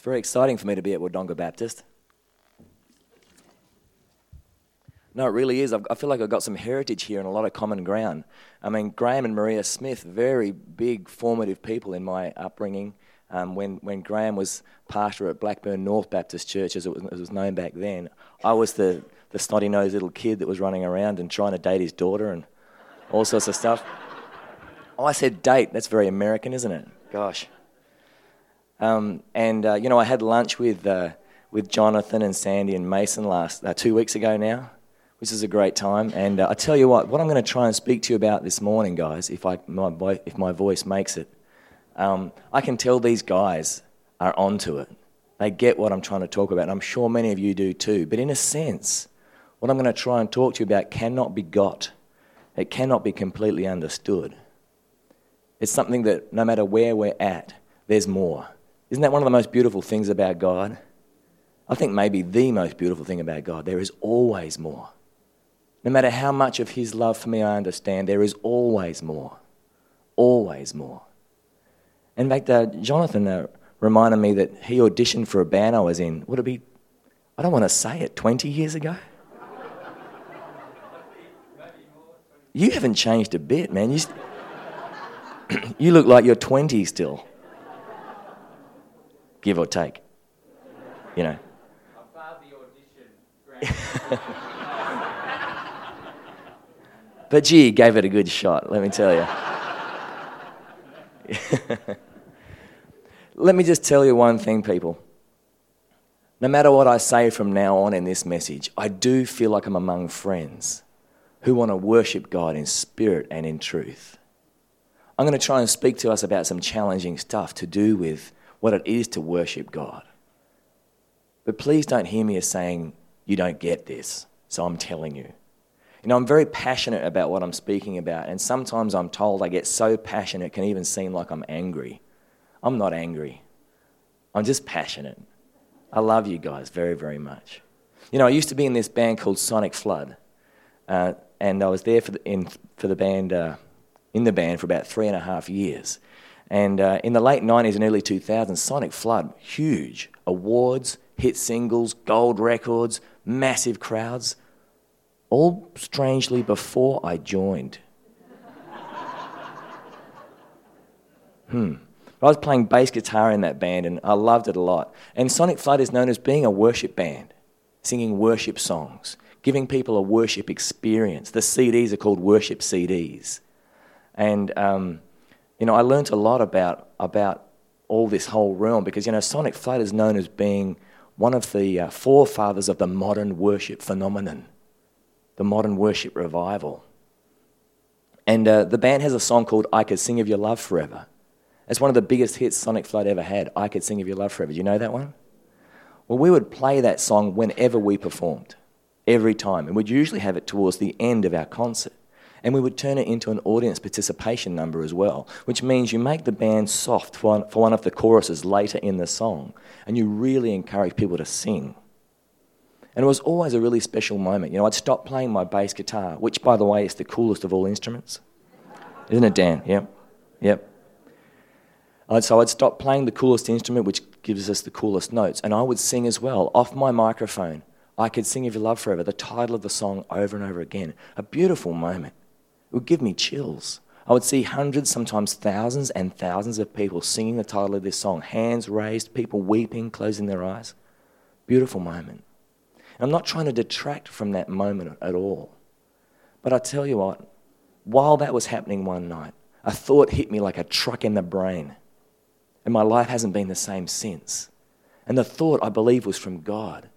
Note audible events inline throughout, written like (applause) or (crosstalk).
It's very exciting for me to be at Wodonga Baptist. No, it really is. I've, I feel like I've got some heritage here and a lot of common ground. I mean, Graham and Maria Smith, very big, formative people in my upbringing. Um, when, when Graham was pastor at Blackburn North Baptist Church, as it was, as it was known back then, I was the, the snotty nosed little kid that was running around and trying to date his daughter and all sorts of stuff. Oh, I said date. That's very American, isn't it? Gosh. Um, and, uh, you know, I had lunch with, uh, with Jonathan and Sandy and Mason last uh, two weeks ago now which is a great time. And uh, I tell you what, what I'm going to try and speak to you about this morning, guys, if, I, my, if my voice makes it, um, I can tell these guys are onto it. They get what I'm trying to talk about, and I'm sure many of you do too. But in a sense, what I'm going to try and talk to you about cannot be got, it cannot be completely understood. It's something that no matter where we're at, there's more. Isn't that one of the most beautiful things about God? I think maybe the most beautiful thing about God. There is always more. No matter how much of His love for me I understand, there is always more. Always more. In fact, uh, Jonathan uh, reminded me that he auditioned for a band I was in. Would it be, I don't want to say it, 20 years ago? You haven't changed a bit, man. You, st- (coughs) you look like you're 20 still. Give or take. You know. But gee, gave it a good shot, let me tell you. (laughs) let me just tell you one thing, people. No matter what I say from now on in this message, I do feel like I'm among friends who want to worship God in spirit and in truth. I'm going to try and speak to us about some challenging stuff to do with what it is to worship God. But please don't hear me as saying, you don't get this, so I'm telling you. You know, I'm very passionate about what I'm speaking about, and sometimes I'm told I get so passionate it can even seem like I'm angry. I'm not angry, I'm just passionate. I love you guys very, very much. You know, I used to be in this band called Sonic Flood, uh, and I was there for the, in, for the band, uh, in the band for about three and a half years. And uh, in the late 90s and early 2000s, Sonic Flood, huge. Awards, hit singles, gold records, massive crowds all strangely before I joined. (laughs) hmm. I was playing bass guitar in that band and I loved it a lot. And Sonic Flood is known as being a worship band, singing worship songs, giving people a worship experience. The CDs are called worship CDs. And, um, you know, I learned a lot about, about all this whole realm because, you know, Sonic Flood is known as being one of the uh, forefathers of the modern worship phenomenon the modern worship revival. And uh, the band has a song called I Could Sing of Your Love Forever. It's one of the biggest hits Sonic Flood ever had. I Could Sing of Your Love Forever. Do you know that one? Well, we would play that song whenever we performed, every time. And we'd usually have it towards the end of our concert. And we would turn it into an audience participation number as well, which means you make the band soft for one, for one of the choruses later in the song. And you really encourage people to sing. And it was always a really special moment. You know, I'd stop playing my bass guitar, which, by the way, is the coolest of all instruments. Isn't it, Dan? Yep. Yep. So I'd stop playing the coolest instrument, which gives us the coolest notes, and I would sing as well off my microphone. I could sing Of Your Love Forever, the title of the song, over and over again. A beautiful moment. It would give me chills. I would see hundreds, sometimes thousands and thousands of people singing the title of this song, hands raised, people weeping, closing their eyes. Beautiful moment. I'm not trying to detract from that moment at all. But I tell you what, while that was happening one night, a thought hit me like a truck in the brain. And my life hasn't been the same since. And the thought, I believe, was from God.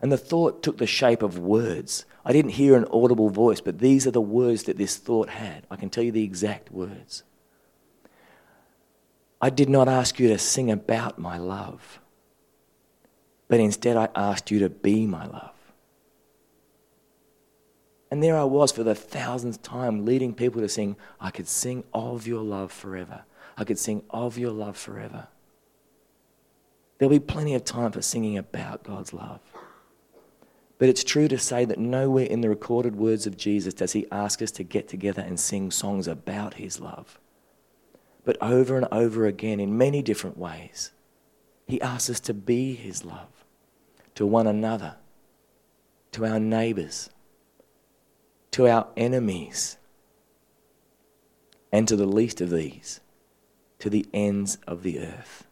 And the thought took the shape of words. I didn't hear an audible voice, but these are the words that this thought had. I can tell you the exact words. I did not ask you to sing about my love but instead I asked you to be my love. And there I was for the thousandth time, leading people to sing, I could sing of your love forever. I could sing of your love forever. There'll be plenty of time for singing about God's love. But it's true to say that nowhere in the recorded words of Jesus does he ask us to get together and sing songs about his love. But over and over again, in many different ways, He asks us to be His love to one another, to our neighbours, to our enemies, and to the least of these, to the ends of the earth.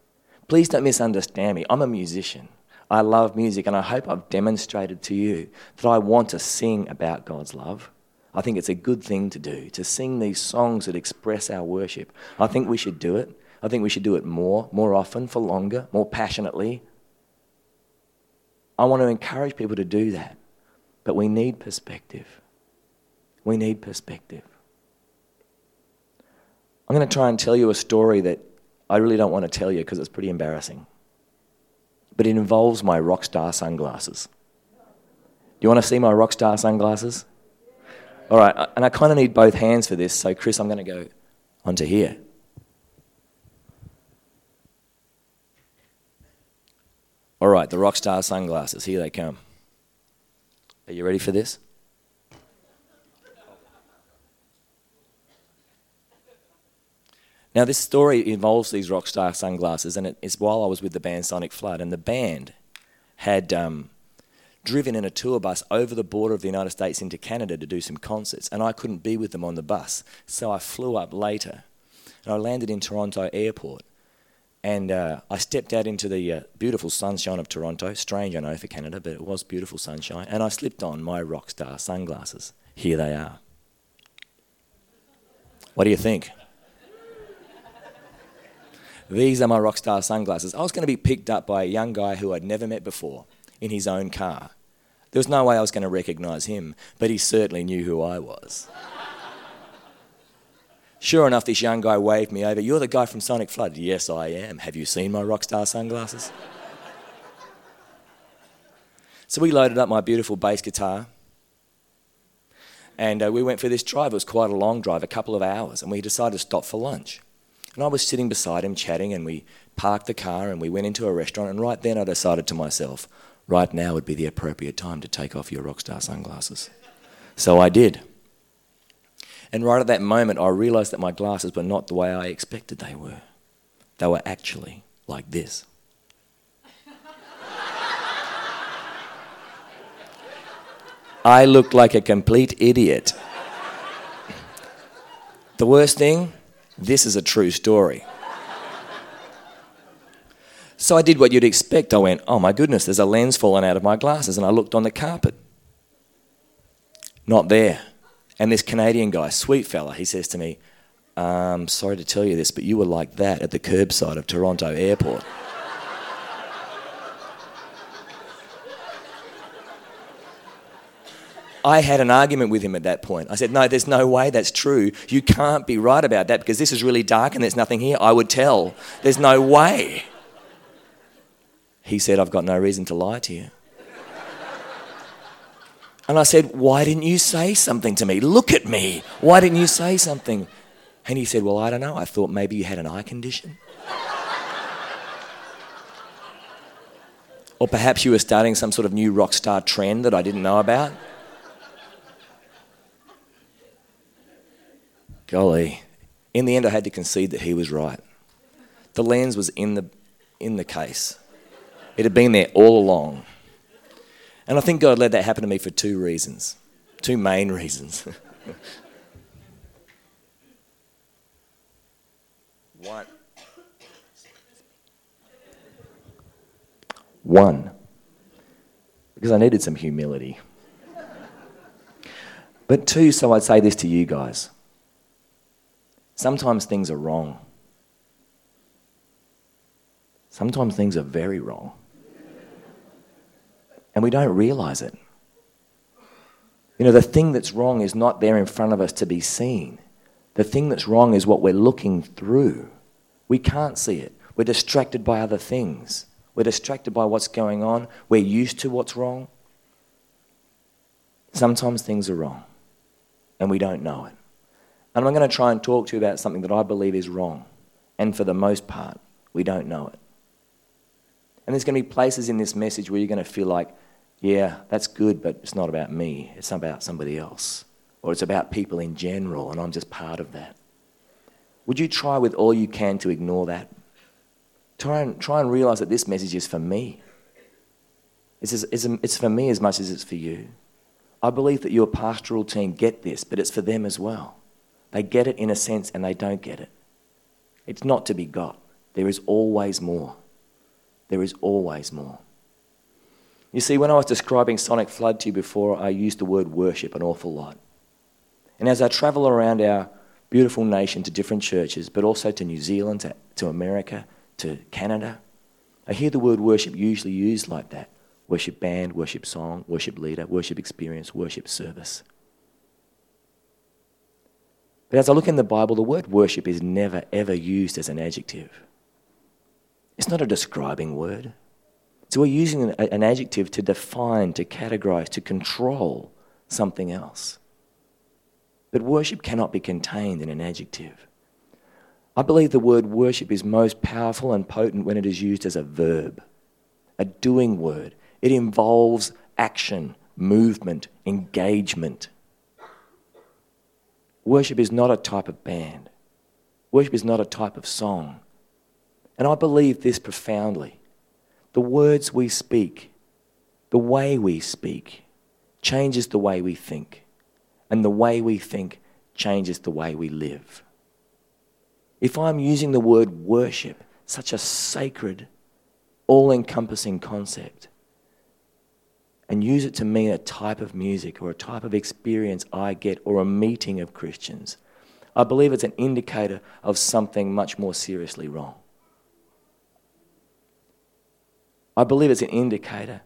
Please don't misunderstand me. I'm a musician. I love music, and I hope I've demonstrated to you that I want to sing about God's love. I think it's a good thing to do, to sing these songs that express our worship. I think we should do it. I think we should do it more, more often, for longer, more passionately. I want to encourage people to do that. But we need perspective. We need perspective. I'm going to try and tell you a story that I really don't want to tell you because it's pretty embarrassing but it involves my rockstar sunglasses. Do you want to see my rockstar sunglasses? All right, and I kind of need both hands for this, so Chris, I'm going to go onto here. All right, the rockstar sunglasses, here they come. Are you ready for this? Now, this story involves these rockstar sunglasses, and it's while I was with the band Sonic Flood, and the band had um, driven in a tour bus over the border of the United States into Canada to do some concerts, and I couldn't be with them on the bus, so I flew up later, and I landed in Toronto Airport, and uh, I stepped out into the uh, beautiful sunshine of Toronto. Strange, I know, for Canada, but it was beautiful sunshine, and I slipped on my rockstar sunglasses. Here they are. What do you think? These are my rockstar sunglasses. I was going to be picked up by a young guy who I'd never met before in his own car. There was no way I was going to recognize him, but he certainly knew who I was. Sure enough, this young guy waved me over. You're the guy from Sonic Flood. Yes, I am. Have you seen my rockstar sunglasses? so we loaded up my beautiful bass guitar and uh, we went for this drive. It was quite a long drive, a couple of hours, and we decided to stop for lunch. And I was sitting beside him chatting, and we parked the car and we went into a restaurant. And right then I decided to myself, right now would be the appropriate time to take off your rockstar sunglasses. So I did. And right at that moment, I realized that my glasses were not the way I expected they were. They were actually like this. (laughs) I looked like a complete idiot. The worst thing, this is a true story. So I did what you'd expect. I went, oh my goodness, there's a lens fallen out of my glasses. And I looked on the carpet. Not there. And this Canadian guy, sweet fella, he says to me, um, sorry to tell you this, but you were like that at the curbside of Toronto Airport. I had an argument with him at that point. I said, No, there's no way that's true. You can't be right about that because this is really dark and there's nothing here. I would tell. There's no way. He said, I've got no reason to lie to you. And I said, Why didn't you say something to me? Look at me. Why didn't you say something? And he said, Well, I don't know. I thought maybe you had an eye condition. or perhaps you were starting some sort of new rock star trend that I didn't know about. Golly. In the end, I had to concede that he was right. The lens was in the, in the case, it had been there all along. And I think God let that happen to me for two reasons, two main (laughs) reasons. One. One, because I needed some humility. But two, so I'd say this to you guys. Sometimes things are wrong. Sometimes things are very wrong. And we don't realize it. You know, the thing that's wrong is not there in front of us to be seen. The thing that's wrong is what we're looking through. We can't see it. We're distracted by other things. We're distracted by what's going on. We're used to what's wrong. Sometimes things are wrong, and we don't know it. And I'm going to try and talk to you about something that I believe is wrong. And for the most part, we don't know it. And there's going to be places in this message where you're going to feel like, yeah, that's good, but it's not about me. It's about somebody else. Or it's about people in general, and I'm just part of that. Would you try with all you can to ignore that? Try and, try and realize that this message is for me. It's, it's, it's for me as much as it's for you. I believe that your pastoral team get this, but it's for them as well. They get it in a sense and they don't get it. It's not to be got. There is always more. There is always more. You see, when I was describing Sonic Flood to you before, I used the word worship an awful lot. And as I travel around our beautiful nation to different churches, but also to New Zealand, to, to America, to Canada, I hear the word worship usually used like that worship band, worship song, worship leader, worship experience, worship service. But as I look in the Bible, the word worship is never, ever used as an adjective. It's not a describing word. So we're using an adjective to define, to categorize, to control something else. But worship cannot be contained in an adjective. I believe the word worship is most powerful and potent when it is used as a verb, a doing word. It involves action, movement, engagement. Worship is not a type of band. Worship is not a type of song. And I believe this profoundly. The words we speak, the way we speak, changes the way we think and the way we think changes the way we live. If I'm using the word worship, such a sacred, all encompassing concept, and use it to mean a type of music or a type of experience I get or a meeting of Christians, I believe it's an indicator of something much more seriously wrong. I believe it's an indicator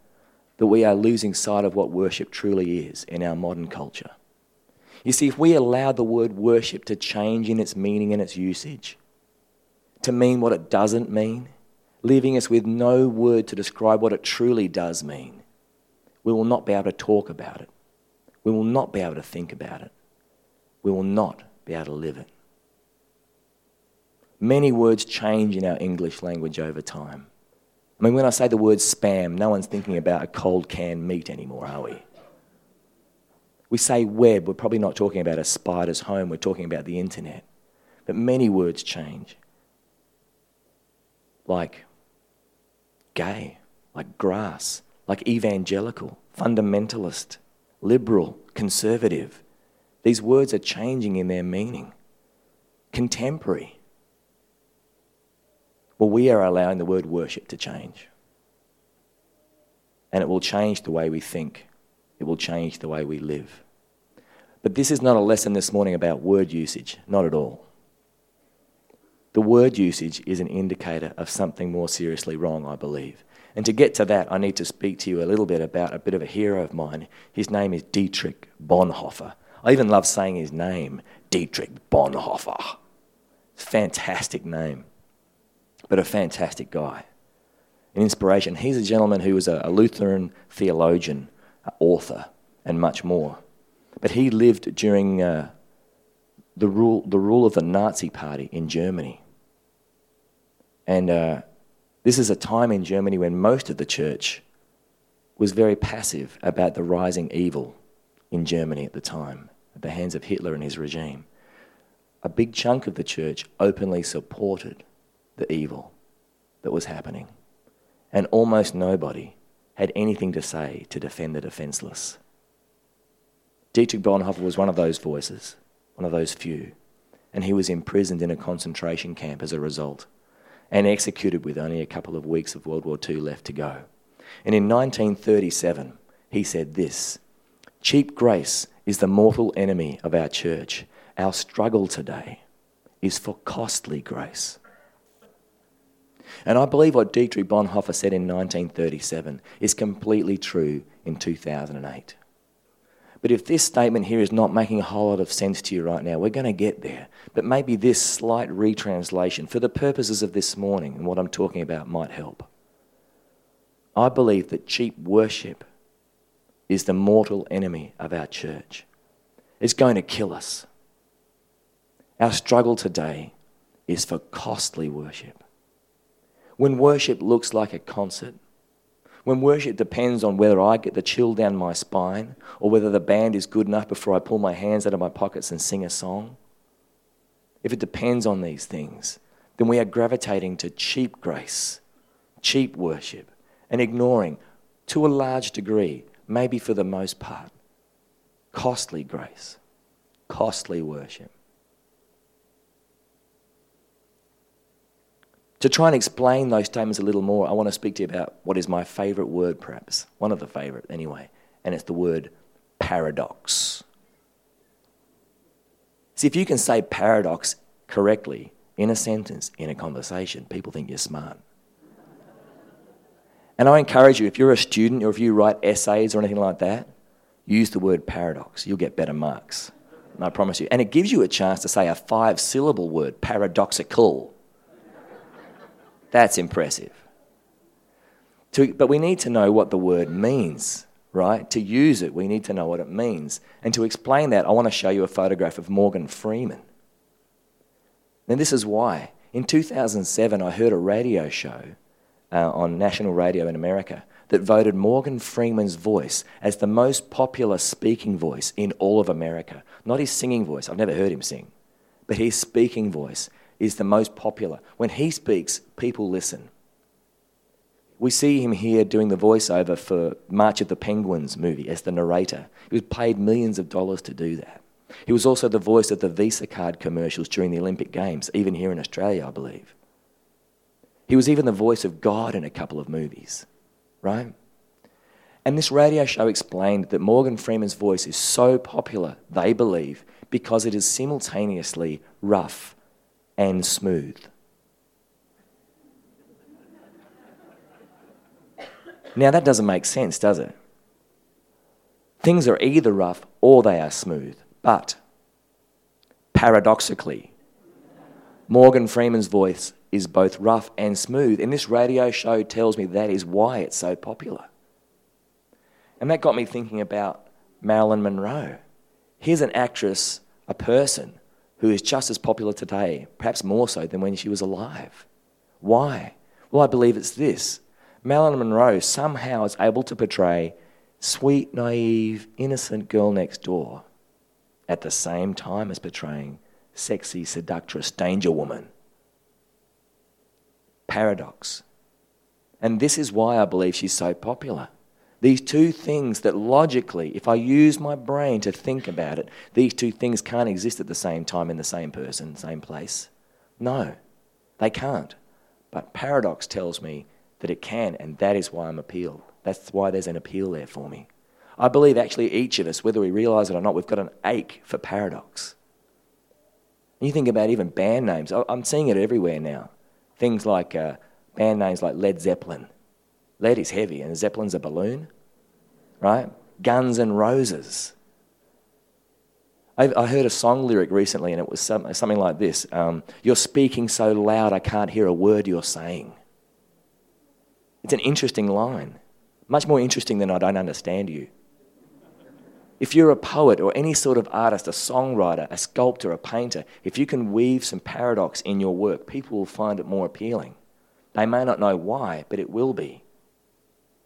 that we are losing sight of what worship truly is in our modern culture. You see, if we allow the word worship to change in its meaning and its usage, to mean what it doesn't mean, leaving us with no word to describe what it truly does mean, we will not be able to talk about it. We will not be able to think about it. We will not be able to live it. Many words change in our English language over time. I mean, when I say the word spam, no one's thinking about a cold canned meat anymore, are we? We say web, we're probably not talking about a spider's home, we're talking about the internet. But many words change. Like gay, like grass, like evangelical, fundamentalist, liberal, conservative. These words are changing in their meaning. Contemporary. Well, we are allowing the word worship to change. And it will change the way we think it will change the way we live. But this is not a lesson this morning about word usage, not at all. The word usage is an indicator of something more seriously wrong, I believe. And to get to that, I need to speak to you a little bit about a bit of a hero of mine. His name is Dietrich Bonhoeffer. I even love saying his name, Dietrich Bonhoeffer. Fantastic name, but a fantastic guy. An inspiration. He's a gentleman who was a Lutheran theologian author, and much more. But he lived during uh, the, rule, the rule of the Nazi Party in Germany. And uh, this is a time in Germany when most of the church was very passive about the rising evil in Germany at the time, at the hands of Hitler and his regime. A big chunk of the church openly supported the evil that was happening. And almost nobody had anything to say to defend the defenseless. Dietrich Bonhoeffer was one of those voices, one of those few, and he was imprisoned in a concentration camp as a result and executed with only a couple of weeks of World War II left to go. And in 1937, he said this Cheap grace is the mortal enemy of our church. Our struggle today is for costly grace. And I believe what Dietrich Bonhoeffer said in 1937 is completely true in 2008. But if this statement here is not making a whole lot of sense to you right now, we're going to get there. But maybe this slight retranslation, for the purposes of this morning and what I'm talking about, might help. I believe that cheap worship is the mortal enemy of our church. It's going to kill us. Our struggle today is for costly worship. When worship looks like a concert, when worship depends on whether I get the chill down my spine or whether the band is good enough before I pull my hands out of my pockets and sing a song, if it depends on these things, then we are gravitating to cheap grace, cheap worship, and ignoring, to a large degree, maybe for the most part, costly grace, costly worship. To try and explain those statements a little more, I want to speak to you about what is my favourite word, perhaps. One of the favourite, anyway. And it's the word paradox. See, if you can say paradox correctly in a sentence, in a conversation, people think you're smart. And I encourage you, if you're a student or if you write essays or anything like that, use the word paradox. You'll get better marks. I promise you. And it gives you a chance to say a five syllable word, paradoxical. That's impressive. To, but we need to know what the word means, right? To use it, we need to know what it means. And to explain that, I want to show you a photograph of Morgan Freeman. And this is why. In 2007, I heard a radio show uh, on national radio in America that voted Morgan Freeman's voice as the most popular speaking voice in all of America. Not his singing voice, I've never heard him sing, but his speaking voice is the most popular. When he speaks, people listen. We see him here doing the voiceover for March of the Penguins movie as the narrator. He was paid millions of dollars to do that. He was also the voice of the Visa card commercials during the Olympic Games, even here in Australia, I believe. He was even the voice of God in a couple of movies, right? And this radio show explained that Morgan Freeman's voice is so popular, they believe, because it is simultaneously rough and smooth. Now, that doesn't make sense, does it? Things are either rough or they are smooth. But, paradoxically, Morgan Freeman's voice is both rough and smooth. And this radio show tells me that is why it's so popular. And that got me thinking about Marilyn Monroe. Here's an actress, a person, who is just as popular today, perhaps more so than when she was alive. Why? Well, I believe it's this Marilyn Monroe somehow is able to portray sweet, naive, innocent girl next door at the same time as portraying sexy, seductress, danger woman. Paradox. And this is why I believe she's so popular. These two things that logically, if I use my brain to think about it, these two things can't exist at the same time in the same person, same place. No, they can't. But paradox tells me that it can, and that is why I'm appealed. That's why there's an appeal there for me. I believe actually each of us, whether we realize it or not, we've got an ache for paradox. You think about even band names. I'm seeing it everywhere now. Things like uh, band names like Led Zeppelin Lead is heavy, and Zeppelin's a balloon, right? Guns and Roses. I, I heard a song lyric recently, and it was some, something like this um, You're speaking so loud, I can't hear a word you're saying. It's an interesting line, much more interesting than I don't understand you. If you're a poet or any sort of artist, a songwriter, a sculptor, a painter, if you can weave some paradox in your work, people will find it more appealing. They may not know why, but it will be.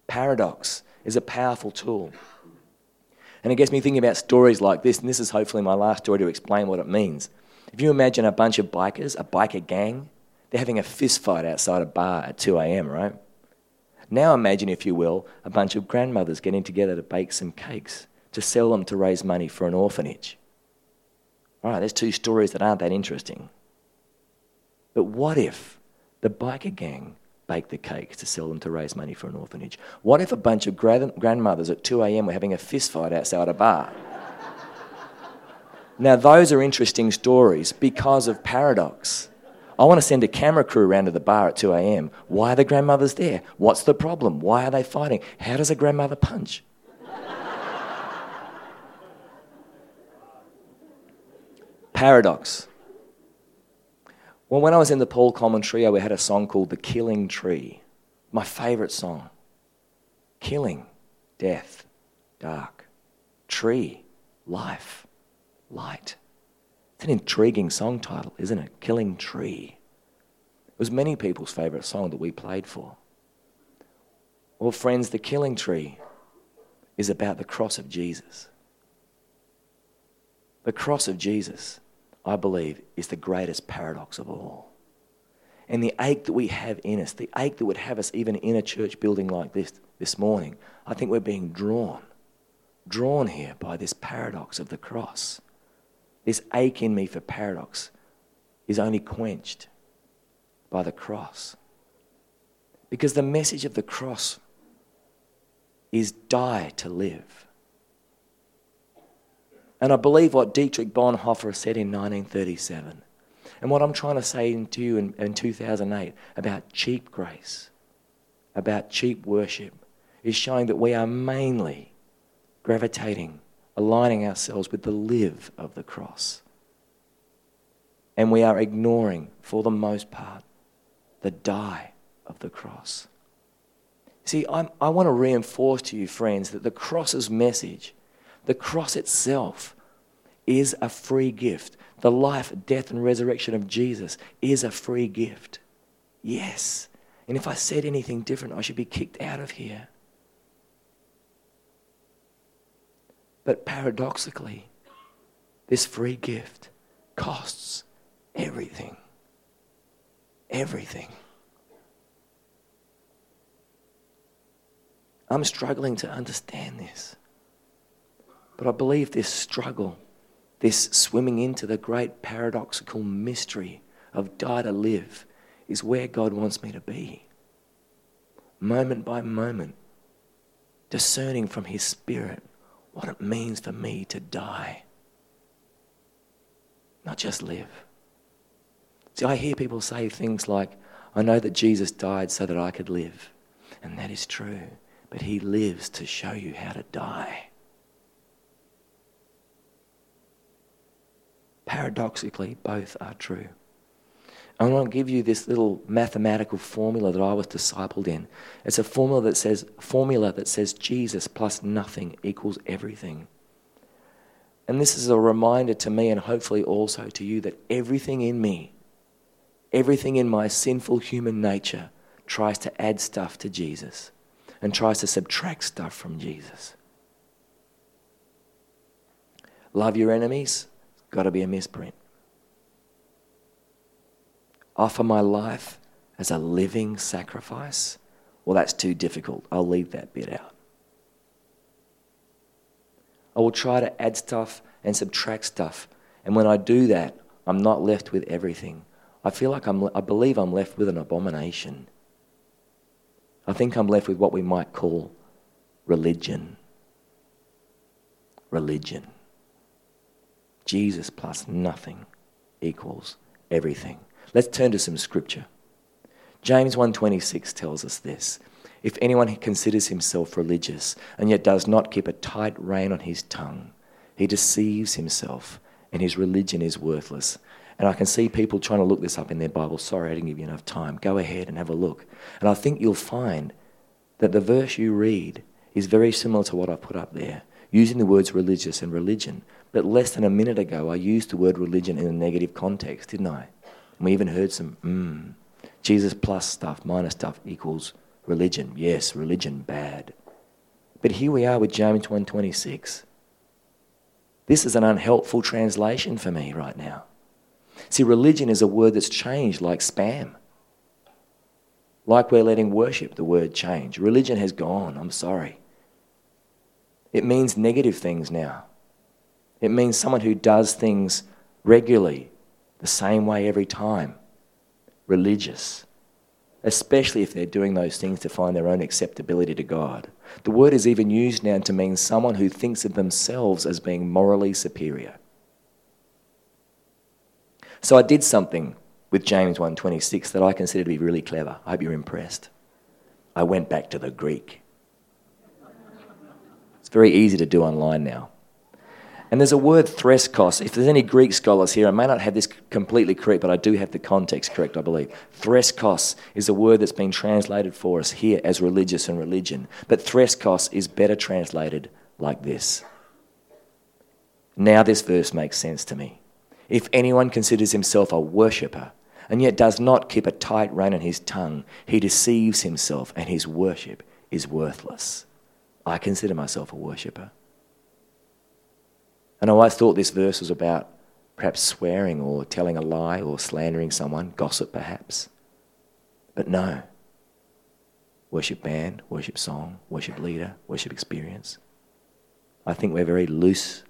Paradox is a powerful tool. And it gets me thinking about stories like this, and this is hopefully my last story to explain what it means. If you imagine a bunch of bikers, a biker gang, they're having a fist fight outside a bar at 2 a.m., right? Now imagine, if you will, a bunch of grandmothers getting together to bake some cakes, to sell them to raise money for an orphanage. All right, there's two stories that aren't that interesting. But what if the biker gang bake the cake to sell them to raise money for an orphanage? What if a bunch of grandmothers at 2 a.m. were having a fist fight outside a bar? now, those are interesting stories because of paradox. I want to send a camera crew around to the bar at 2 a.m. Why are the grandmothers there? What's the problem? Why are they fighting? How does a grandmother punch? paradox. Well, when I was in the Paul Coleman Trio, we had a song called The Killing Tree. My favourite song. Killing, death, dark. Tree, life, light. It's an intriguing song title, isn't it? Killing Tree. It was many people's favourite song that we played for. Well, friends, The Killing Tree is about the cross of Jesus. The cross of Jesus I believe, is the greatest paradox of all. and the ache that we have in us, the ache that would have us even in a church building like this this morning, I think we're being drawn, drawn here by this paradox of the cross. This ache in me for paradox is only quenched by the cross. Because the message of the cross is die to live. And I believe what Dietrich Bonhoeffer said in 1937, and what I'm trying to say to you in, in 2008 about cheap grace, about cheap worship, is showing that we are mainly gravitating, aligning ourselves with the live of the cross. And we are ignoring, for the most part, the die of the cross. See, I'm, i want to reinforce to you, friends, that the cross's message, the cross itself, is a free gift. The life, death, and resurrection of Jesus is a free gift. Yes. And if I said anything different, I should be kicked out of here. But paradoxically, this free gift costs everything. Everything. I'm struggling to understand this. But I believe this struggle, this swimming into the great paradoxical mystery of die to live, is where God wants me to be. Moment by moment, discerning from His Spirit what it means for me to die, not just live. See, I hear people say things like, I know that Jesus died so that I could live. And that is true but he lives to show you how to die. Paradoxically, both are true. I want to give you this little mathematical formula that I was discipled in. It's a formula that says formula that says Jesus plus nothing equals everything. And this is a reminder to me and hopefully also to you that everything in me, everything in my sinful human nature tries to add stuff to Jesus and tries to subtract stuff from Jesus. Love your enemies, got to be a misprint. Offer my life as a living sacrifice, well, that's too difficult. I'll leave that bit out. I will try to add stuff and subtract stuff. And when I do that, I'm not left with everything. I feel like I'm, I believe I'm left with an abomination. I think I'm left with what we might call religion. Religion. Jesus plus nothing equals everything. Let's turn to some scripture. James 1:26 tells us this. If anyone considers himself religious and yet does not keep a tight rein on his tongue, he deceives himself and his religion is worthless. And I can see people trying to look this up in their Bible. Sorry, I didn't give you enough time. Go ahead and have a look. And I think you'll find that the verse you read is very similar to what I put up there, using the words religious and religion. But less than a minute ago, I used the word religion in a negative context, didn't I? And we even heard some, mm, Jesus plus stuff minus stuff equals religion. Yes, religion bad. But here we are with James 1:26. This is an unhelpful translation for me right now. See, religion is a word that's changed like spam. Like we're letting worship, the word change. Religion has gone, I'm sorry. It means negative things now. It means someone who does things regularly, the same way every time. Religious. Especially if they're doing those things to find their own acceptability to God. The word is even used now to mean someone who thinks of themselves as being morally superior. So I did something with James 1:26 that I consider to be really clever. I hope you're impressed. I went back to the Greek. It's very easy to do online now. And there's a word threskos. If there's any Greek scholars here, I may not have this completely correct, but I do have the context correct, I believe. Threskos is a word that's been translated for us here as religious and religion. But threskos is better translated like this. Now this verse makes sense to me. If anyone considers himself a worshipper and yet does not keep a tight rein on his tongue, he deceives himself and his worship is worthless. I consider myself a worshipper. And I always thought this verse was about perhaps swearing or telling a lie or slandering someone, gossip perhaps. But no. Worship band, worship song, worship leader, worship experience. I think we're very loose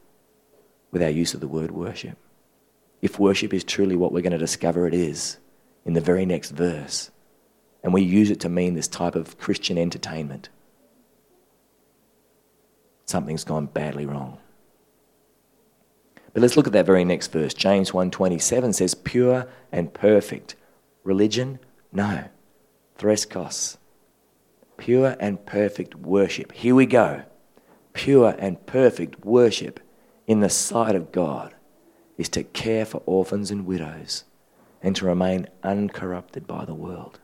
with our use of the word worship. If worship is truly what we're going to discover it is in the very next verse, and we use it to mean this type of Christian entertainment, something's gone badly wrong. But let's look at that very next verse. James 1:27 says pure and perfect religion? No. Threskos. Pure and perfect worship. Here we go. Pure and perfect worship in the sight of God is to care for orphans and widows and to remain uncorrupted by the world.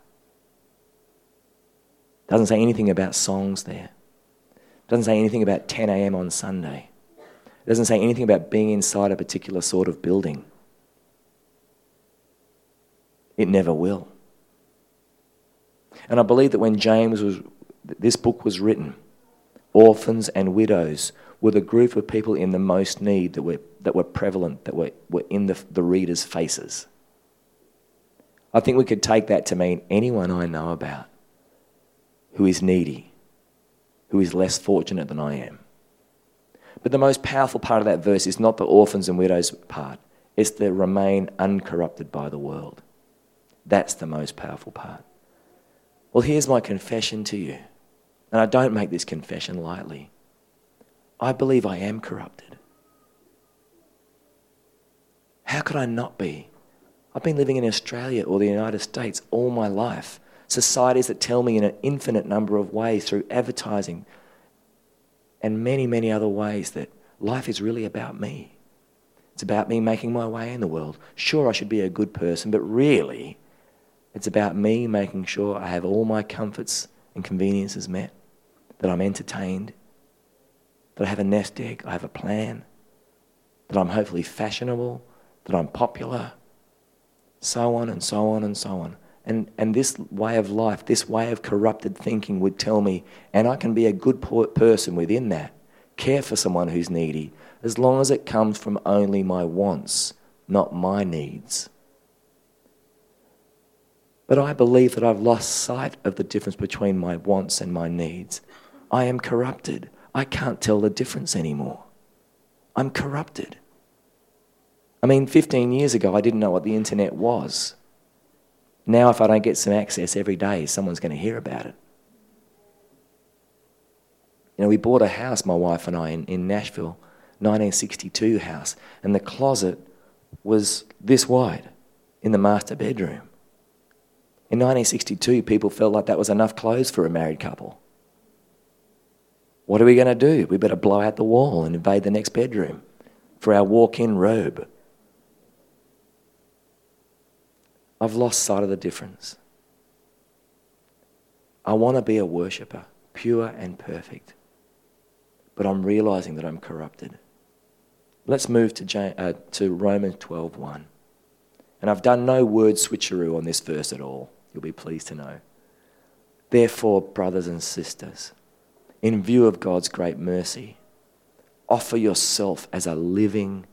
Doesn't say anything about songs there. Doesn't say anything about 10 a.m. on Sunday. Doesn't say anything about being inside a particular sort of building. It never will. And I believe that when James was, this book was written, orphans and widows were the group of people in the most need that were, that were prevalent, that were, were in the, the reader's faces. I think we could take that to mean anyone I know about who is needy, who is less fortunate than I am. But the most powerful part of that verse is not the orphans and widows part, it's the remain uncorrupted by the world. That's the most powerful part. Well, here's my confession to you. And I don't make this confession lightly. I believe I am corrupted. How could I not be? I've been living in Australia or the United States all my life. Societies that tell me in an infinite number of ways through advertising and many, many other ways that life is really about me. It's about me making my way in the world. Sure, I should be a good person, but really, it's about me making sure I have all my comforts and conveniences met, that I'm entertained, that I have a nest egg, I have a plan, that I'm hopefully fashionable, that I'm popular, so on and so on and so on. And, and this way of life, this way of corrupted thinking would tell me, and I can be a good person within that, care for someone who's needy, as long as it comes from only my wants, not my needs. But I believe that I've lost sight of the difference between my wants and my needs. I am corrupted. I can't tell the difference anymore. I'm corrupted. I mean, 15 years ago, I didn't know what the internet was. Now, if I don't get some access every day, someone's going to hear about it. You know, we bought a house, my wife and I, in, in Nashville, 1962 house, and the closet was this wide in the master bedroom. In 1962, people felt like that was enough clothes for a married couple. What are we going to do? We better blow out the wall and invade the next bedroom for our walk in robe. I've lost sight of the difference. I want to be a worshiper, pure and perfect, but I'm realizing that I'm corrupted. Let's move to, James, uh, to Romans 12:1. And I've done no word switcheroo on this verse at all you'll be pleased to know. Therefore, brothers and sisters, in view of God's great mercy, offer yourself as a living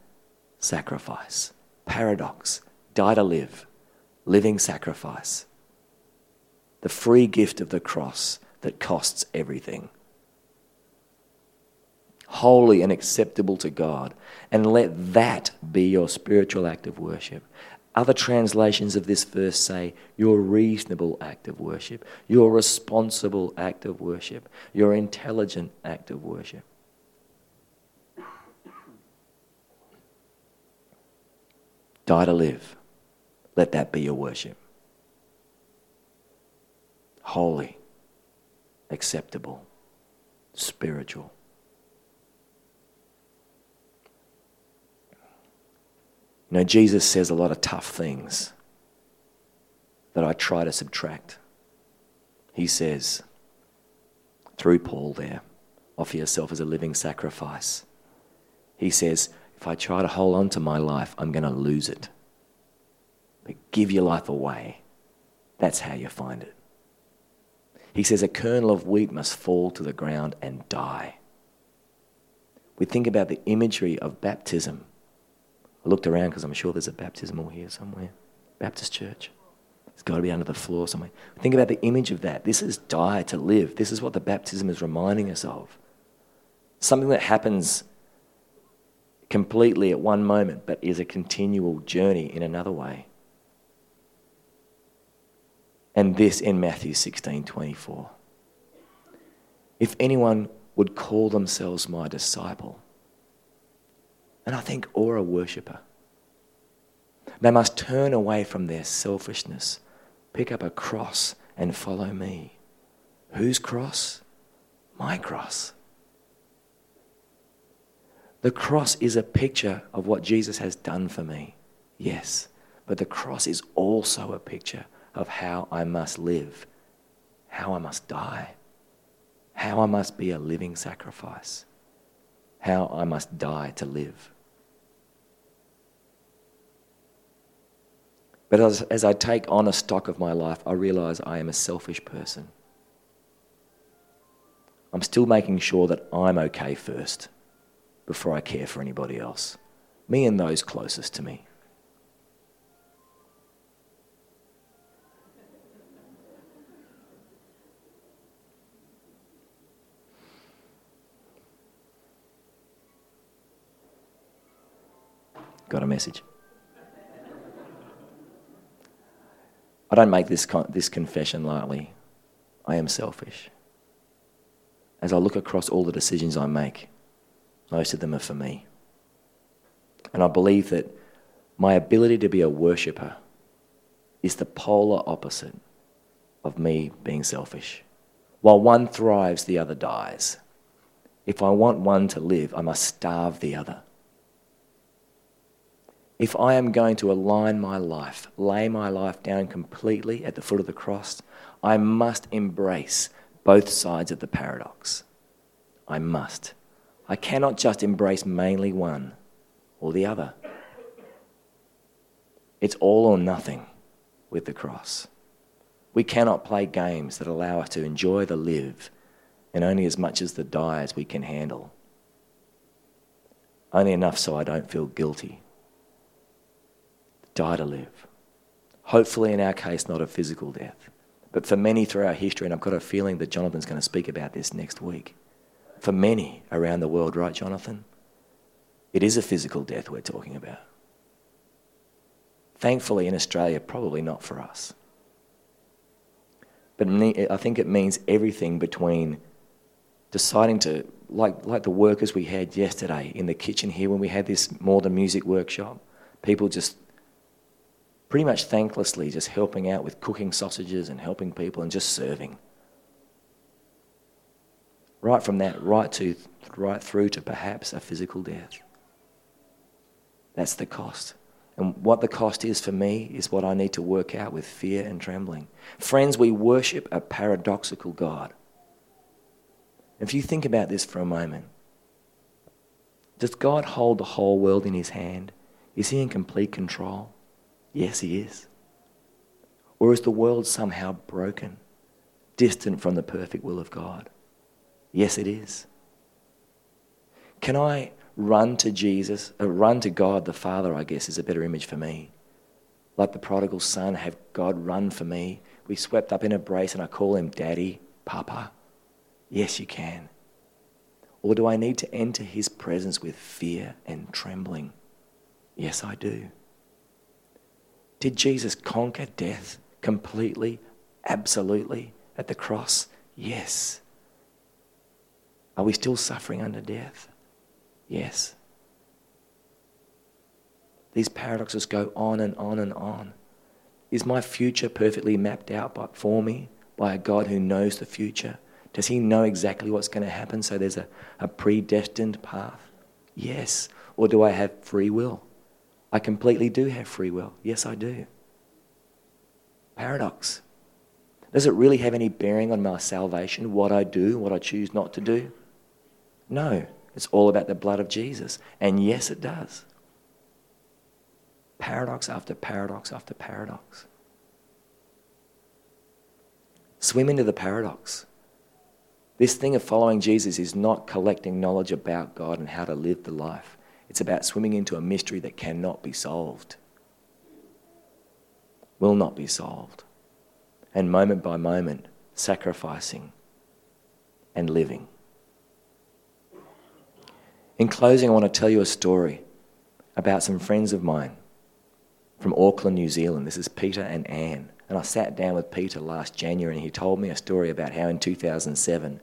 sacrifice. Paradox. Die to live. Living sacrifice. The free gift of the cross that costs everything. Holy and acceptable to God. And let that be your spiritual act of worship. Other translations of this verse say your reasonable act of worship, your responsible act of worship, your intelligent act of worship. Die to live. Let that be your worship. Holy, acceptable, spiritual. You know, Jesus says a lot of tough things that I try to subtract. He says, through Paul there, offer yourself as a living sacrifice. He says, if I try to hold on to my life, I'm going to lose it. But give your life away. That's how you find it. He says, a kernel of wheat must fall to the ground and die. We think about the imagery of baptism I looked around because I'm sure there's a baptismal here somewhere. Baptist church. It's got to be under the floor somewhere. Think about the image of that. This is die to live. This is what the baptism is reminding us of. Something that happens completely at one moment, but is a continual journey in another way. And this in Matthew 16 24. If anyone would call themselves my disciple, and I think, or a worshipper, they must turn away from their selfishness, pick up a cross, and follow me. Whose cross? My cross. The cross is a picture of what Jesus has done for me, yes, but the cross is also a picture of how I must live, how I must die, how I must be a living sacrifice, how I must die to live. But as, as I take on a stock of my life, I realize I am a selfish person. I'm still making sure that I'm okay first before I care for anybody else. Me and those closest to me. Got a message? I don't make this, con- this confession lightly. I am selfish. As I look across all the decisions I make, most of them are for me. And I believe that my ability to be a worshiper is the polar opposite of me being selfish. While one thrives, the other dies. If I want one to live, I must starve the other if I am going to align my life, lay my life down completely at the foot of the cross, I must embrace both sides of the paradox. I must. I cannot just embrace mainly one or the other. It's all or nothing with the cross. We cannot play games that allow us to enjoy the live and only as much as the die as we can handle. Only enough so I don't feel guilty die to live. Hopefully, in our case, not a physical death. But for many throughout history, and I've got a feeling that Jonathan's going to speak about this next week, for many around the world, right, Jonathan? It is a physical death we're talking about. Thankfully, in Australia, probably not for us. But I think it means everything between deciding to, like, like the workers we had yesterday in the kitchen here when we had this more than music workshop, people just pretty much thanklessly just helping out with cooking sausages and helping people and just serving. Right from that, right to right through to perhaps a physical death. That's the cost. And what the cost is for me is what I need to work out with fear and trembling. Friends, we worship a paradoxical God. If you think about this for a moment, does God hold the whole world in his hand? Is he in complete control? Yes, he is. Or is the world somehow broken, distant from the perfect will of God? Yes, it is. Can I run to Jesus, uh, run to God the Father, I guess is a better image for me. Like the prodigal son, have God run for me. We swept up in a brace and I call him Daddy, Papa. Yes, you can. Or do I need to enter his presence with fear and trembling? Yes, I do. Did Jesus conquer death completely, absolutely at the cross? Yes. Are we still suffering under death? Yes. These paradoxes go on and on and on. Is my future perfectly mapped out by, for me by a God who knows the future? Does he know exactly what's going to happen so there's a, a predestined path? Yes. Or do I have free will? I completely do have free will. Yes, I do. Paradox. Does it really have any bearing on my salvation, what I do, what I choose not to do? No. It's all about the blood of Jesus. And yes, it does. Paradox after paradox after paradox. Swim into the paradox. This thing of following Jesus is not collecting knowledge about God and how to live the life. It's about swimming into a mystery that cannot be solved, will not be solved. and moment by moment, sacrificing and living. In closing, I want to tell you a story about some friends of mine from Auckland, New Zealand. This is Peter and Anne. And I sat down with Peter last January and he told me a story about how in 2007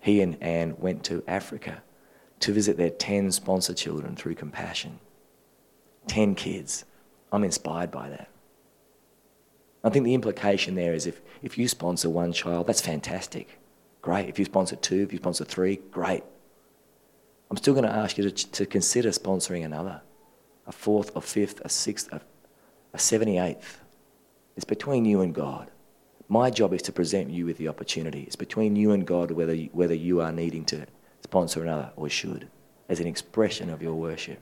he and Anne went to Africa to visit their 10 sponsor children through compassion. 10 kids. I'm inspired by that. I think the implication there is if, if you sponsor one child, that's fantastic. Great. If you sponsor two, if you sponsor three, great. I'm still going to ask you to, to consider sponsoring another a fourth, a fifth, a sixth, a, a 78th. It's between you and God. My job is to present you with the opportunity. It's between you and God whether whether you are needing to sponsor another or should, as an expression of your worship.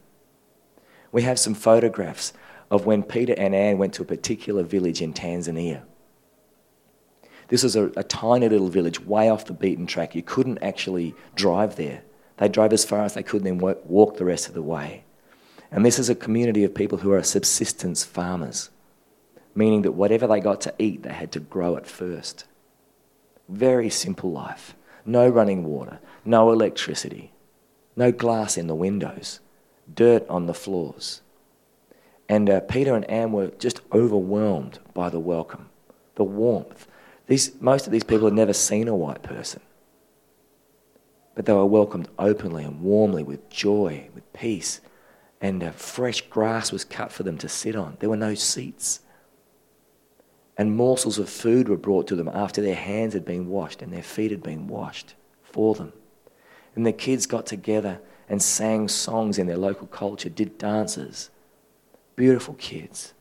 We have some photographs of when Peter and Anne went to a particular village in Tanzania. This was a, a tiny little village way off the beaten track. You couldn't actually drive there. They drove as far as they could and then walk the rest of the way. And this is a community of people who are subsistence farmers, meaning that whatever they got to eat, they had to grow it first. Very simple life. No running water, no electricity, no glass in the windows, dirt on the floors. And uh, Peter and Anne were just overwhelmed by the welcome, the warmth. These, most of these people had never seen a white person. But they were welcomed openly and warmly with joy, with peace. And uh, fresh grass was cut for them to sit on. There were no seats. And morsels of food were brought to them after their hands had been washed and their feet had been washed for them. And the kids got together and sang songs in their local culture, did dances. Beautiful kids.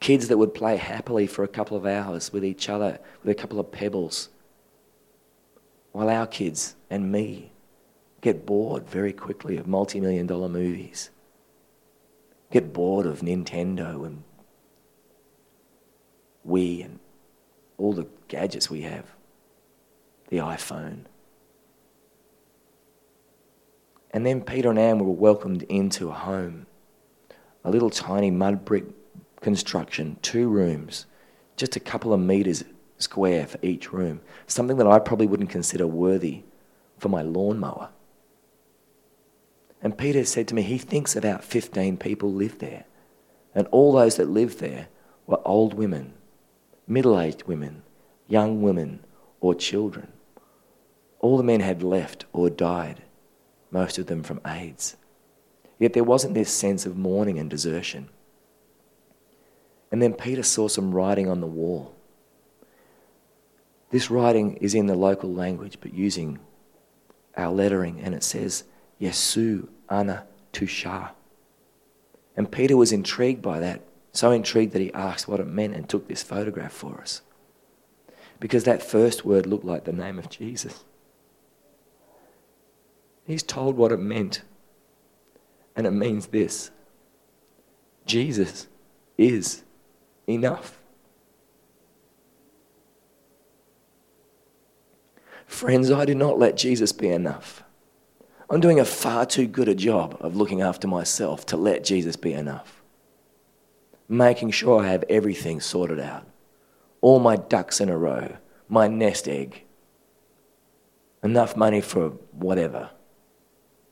Kids that would play happily for a couple of hours with each other, with a couple of pebbles while our kids and me get bored very quickly of multi million dollar movies, get bored of Nintendo and Wii and all the gadgets we have, the iPhone. And then Peter and Anne were welcomed into a home, a little tiny mud brick construction, two rooms, just a couple of meters square for each room, something that I probably wouldn't consider worthy for my lawnmower. And Peter said to me, he thinks about 15 people live there. And all those that lived there were old women, middle aged women, young women, or children. All the men had left or died, most of them from AIDS. Yet there wasn't this sense of mourning and desertion. And then Peter saw some writing on the wall. This writing is in the local language, but using our lettering, and it says, Yesu ana tusha. And Peter was intrigued by that, so intrigued that he asked what it meant and took this photograph for us. Because that first word looked like the name of Jesus. He's told what it meant, and it means this Jesus is enough. Friends, I do not let Jesus be enough. I'm doing a far too good a job of looking after myself to let Jesus be enough. Making sure I have everything sorted out, all my ducks in a row, my nest egg, enough money for whatever,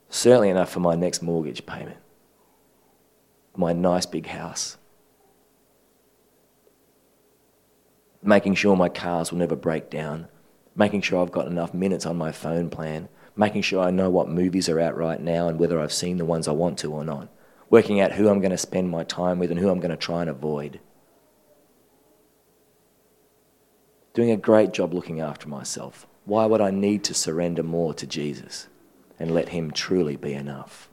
certainly enough for my next mortgage payment, my nice big house. Making sure my cars will never break down, making sure I've got enough minutes on my phone plan, making sure I know what movies are out right now and whether I've seen the ones I want to or not, working out who I'm going to spend my time with and who I'm going to try and avoid. Doing a great job looking after myself. Why would I need to surrender more to Jesus and let Him truly be enough?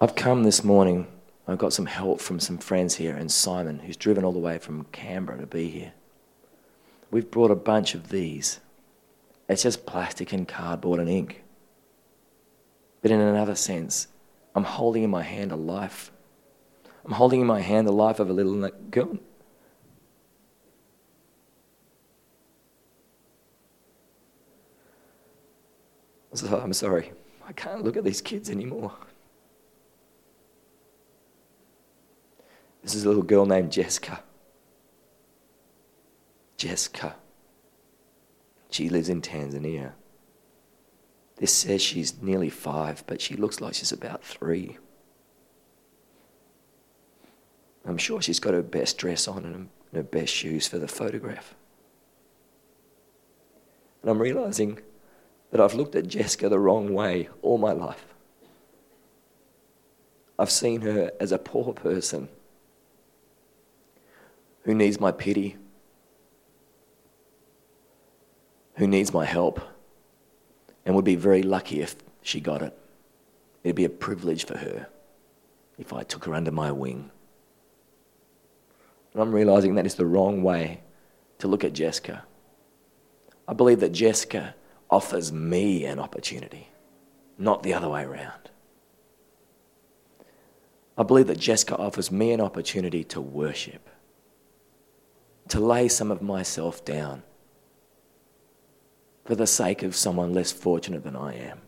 I've come this morning I've got some help from some friends here and Simon, who's driven all the way from Canberra to be here. We've brought a bunch of these. It's just plastic and cardboard and ink. But in another sense, I'm holding in my hand a life. I'm holding in my hand the life of a little girl. So I'm sorry, I can't look at these kids anymore. This is a little girl named Jessica. Jessica. She lives in Tanzania. This says she's nearly five, but she looks like she's about three. I'm sure she's got her best dress on and her best shoes for the photograph. And I'm realizing that I've looked at Jessica the wrong way all my life. I've seen her as a poor person who needs my pity, who needs my help, and would be very lucky if she got it. It'd be a privilege for her if I took her under my wing. And I'm realizing that is the wrong way to look at Jessica. I believe that Jessica offers me an opportunity, not the other way around. I believe that Jessica offers me an opportunity to worship, to lay some of myself down for the sake of someone less fortunate than I am.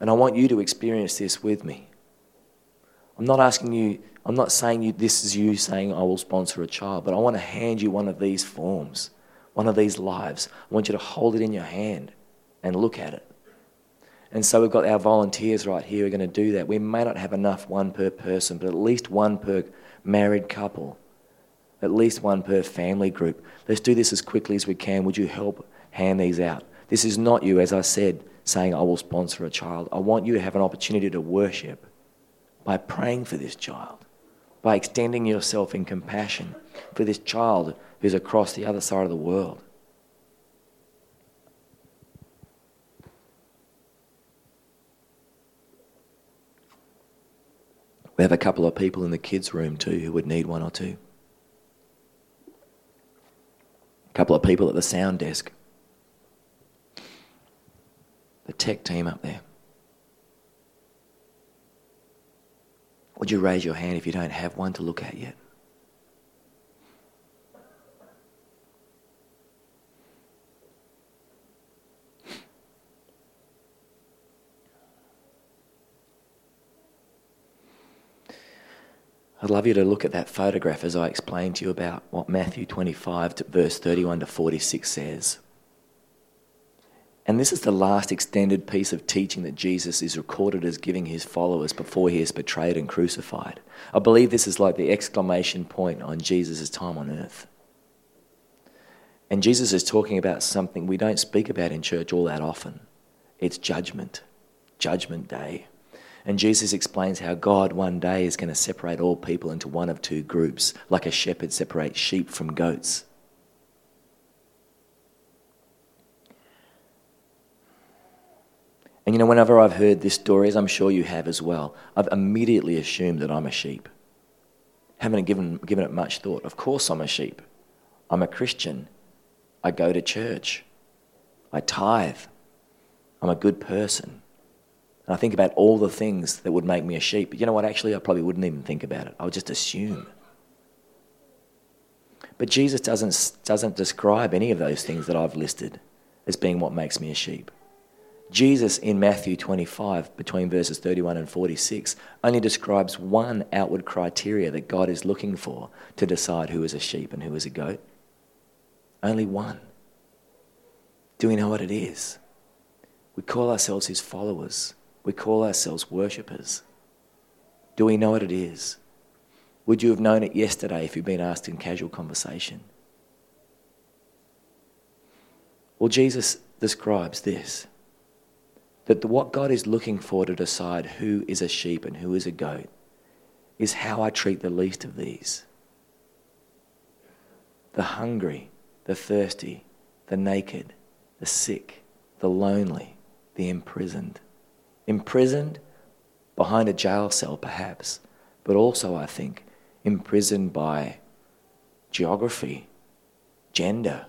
And I want you to experience this with me. I'm not asking you, I'm not saying you, this is you saying I will sponsor a child, but I want to hand you one of these forms, one of these lives. I want you to hold it in your hand and look at it. And so we've got our volunteers right here who are going to do that. We may not have enough one per person, but at least one per married couple, at least one per family group. Let's do this as quickly as we can. Would you help hand these out? This is not you, as I said, saying I will sponsor a child. I want you to have an opportunity to worship by praying for this child, by extending yourself in compassion for this child who's across the other side of the world. We have a couple of people in the kids' room too who would need one or two. A couple of people at the sound desk. The tech team up there. Would you raise your hand if you don't have one to look at yet? I'd love you to look at that photograph as I explain to you about what Matthew 25, to verse 31 to 46 says. And this is the last extended piece of teaching that Jesus is recorded as giving his followers before he is betrayed and crucified. I believe this is like the exclamation point on Jesus' time on earth. And Jesus is talking about something we don't speak about in church all that often it's judgment, judgment day. And Jesus explains how God one day is going to separate all people into one of two groups, like a shepherd separates sheep from goats. And you know, whenever I've heard this story, as I'm sure you have as well, I've immediately assumed that I'm a sheep. Haven't given, given it much thought. Of course, I'm a sheep. I'm a Christian. I go to church. I tithe. I'm a good person. And I think about all the things that would make me a sheep. But you know what? Actually, I probably wouldn't even think about it. I would just assume. But Jesus doesn't, doesn't describe any of those things that I've listed as being what makes me a sheep. Jesus in Matthew 25, between verses 31 and 46, only describes one outward criteria that God is looking for to decide who is a sheep and who is a goat. Only one. Do we know what it is? We call ourselves his followers. We call ourselves worshippers. Do we know what it is? Would you have known it yesterday if you'd been asked in casual conversation? Well, Jesus describes this that the, what God is looking for to decide who is a sheep and who is a goat is how I treat the least of these. The hungry, the thirsty, the naked, the sick, the lonely, the imprisoned. Imprisoned behind a jail cell, perhaps, but also, I think, imprisoned by geography, gender,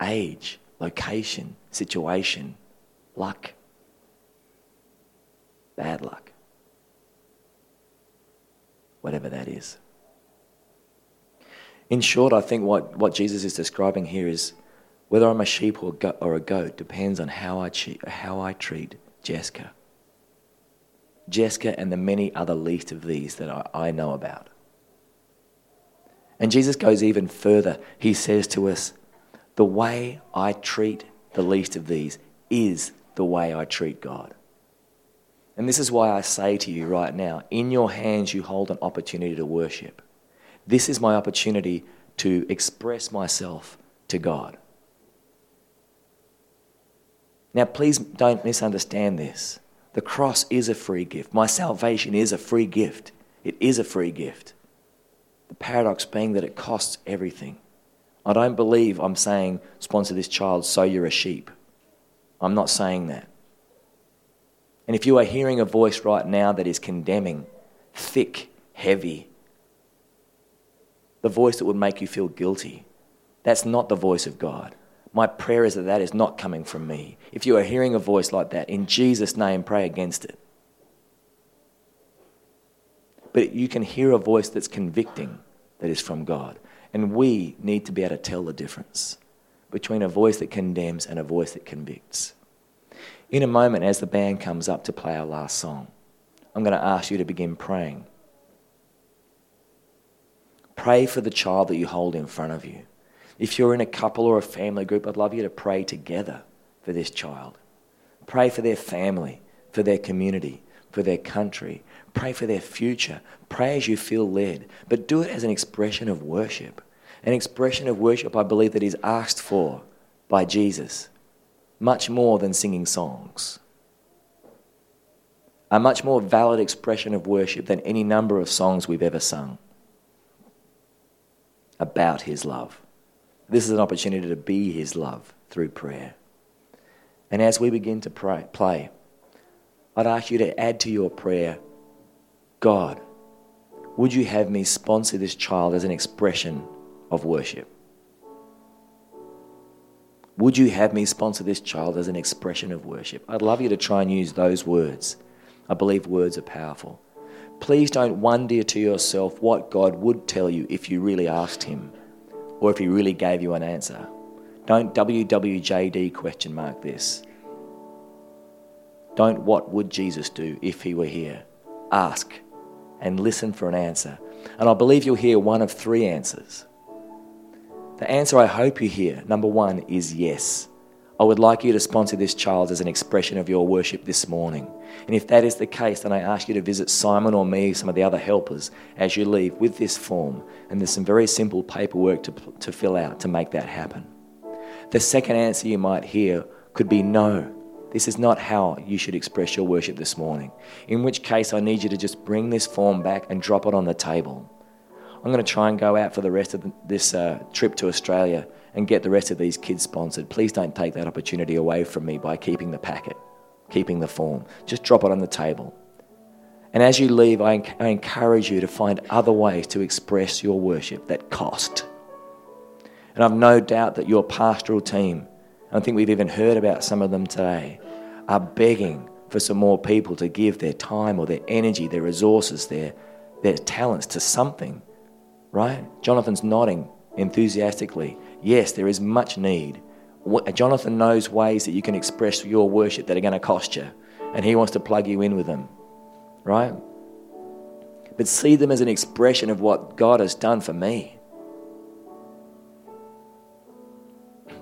age, location, situation, luck, bad luck, whatever that is. In short, I think what, what Jesus is describing here is whether I'm a sheep or, go- or a goat depends on how I, che- how I treat Jessica. Jessica and the many other least of these that I, I know about. And Jesus goes even further. He says to us, The way I treat the least of these is the way I treat God. And this is why I say to you right now in your hands, you hold an opportunity to worship. This is my opportunity to express myself to God. Now, please don't misunderstand this. The cross is a free gift. My salvation is a free gift. It is a free gift. The paradox being that it costs everything. I don't believe I'm saying, sponsor this child so you're a sheep. I'm not saying that. And if you are hearing a voice right now that is condemning, thick, heavy, the voice that would make you feel guilty, that's not the voice of God. My prayer is that that is not coming from me. If you are hearing a voice like that, in Jesus' name, pray against it. But you can hear a voice that's convicting that is from God. And we need to be able to tell the difference between a voice that condemns and a voice that convicts. In a moment, as the band comes up to play our last song, I'm going to ask you to begin praying. Pray for the child that you hold in front of you. If you're in a couple or a family group, I'd love you to pray together for this child. Pray for their family, for their community, for their country. Pray for their future. Pray as you feel led, but do it as an expression of worship. An expression of worship, I believe, that is asked for by Jesus much more than singing songs. A much more valid expression of worship than any number of songs we've ever sung about His love. This is an opportunity to be His love through prayer. And as we begin to pray, play, I'd ask you to add to your prayer God, would you have me sponsor this child as an expression of worship? Would you have me sponsor this child as an expression of worship? I'd love you to try and use those words. I believe words are powerful. Please don't wonder to yourself what God would tell you if you really asked Him or if He really gave you an answer. Don't WWJD question mark this. Don't what would Jesus do if He were here? Ask and listen for an answer. And I believe you'll hear one of three answers. The answer I hope you hear, number one, is yes. I would like you to sponsor this child as an expression of your worship this morning. And if that is the case, then I ask you to visit Simon or me, some of the other helpers, as you leave with this form. And there's some very simple paperwork to, to fill out to make that happen. The second answer you might hear could be no. This is not how you should express your worship this morning. In which case, I need you to just bring this form back and drop it on the table. I'm going to try and go out for the rest of this uh, trip to Australia and get the rest of these kids sponsored. Please don't take that opportunity away from me by keeping the packet, keeping the form. Just drop it on the table. And as you leave, I, I encourage you to find other ways to express your worship that cost. And I've no doubt that your pastoral team, I think we've even heard about some of them today, are begging for some more people to give their time or their energy, their resources, their, their talents to something right? Jonathan's nodding enthusiastically. Yes, there is much need. Jonathan knows ways that you can express your worship that are going to cost you, and he wants to plug you in with them, right? But see them as an expression of what God has done for me.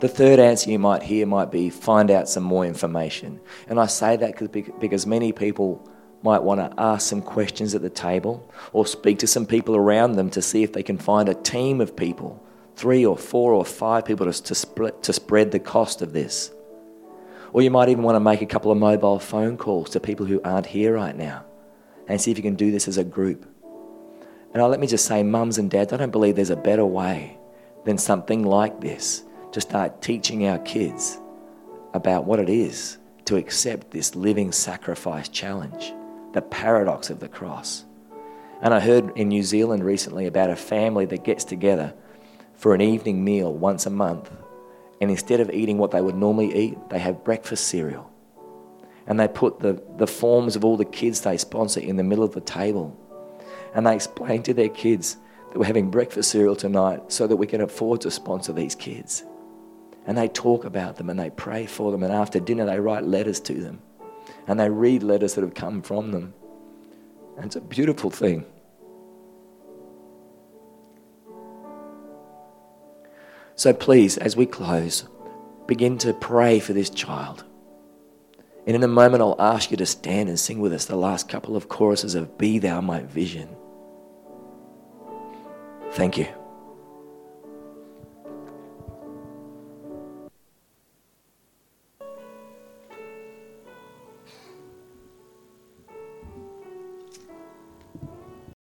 The third answer you might hear might be find out some more information. And I say that because many people might want to ask some questions at the table or speak to some people around them to see if they can find a team of people, three or four or five people to, to, split, to spread the cost of this. Or you might even want to make a couple of mobile phone calls to people who aren't here right now and see if you can do this as a group. And let me just say, mums and dads, I don't believe there's a better way than something like this to start teaching our kids about what it is to accept this living sacrifice challenge the paradox of the cross. And I heard in New Zealand recently about a family that gets together for an evening meal once a month. And instead of eating what they would normally eat, they have breakfast cereal. And they put the, the forms of all the kids they sponsor in the middle of the table. And they explain to their kids that we're having breakfast cereal tonight so that we can afford to sponsor these kids. And they talk about them and they pray for them. And after dinner, they write letters to them and they read letters that have come from them. And it's a beautiful thing. So please, as we close, begin to pray for this child. And in a moment, I'll ask you to stand and sing with us the last couple of choruses of Be Thou My Vision. Thank you.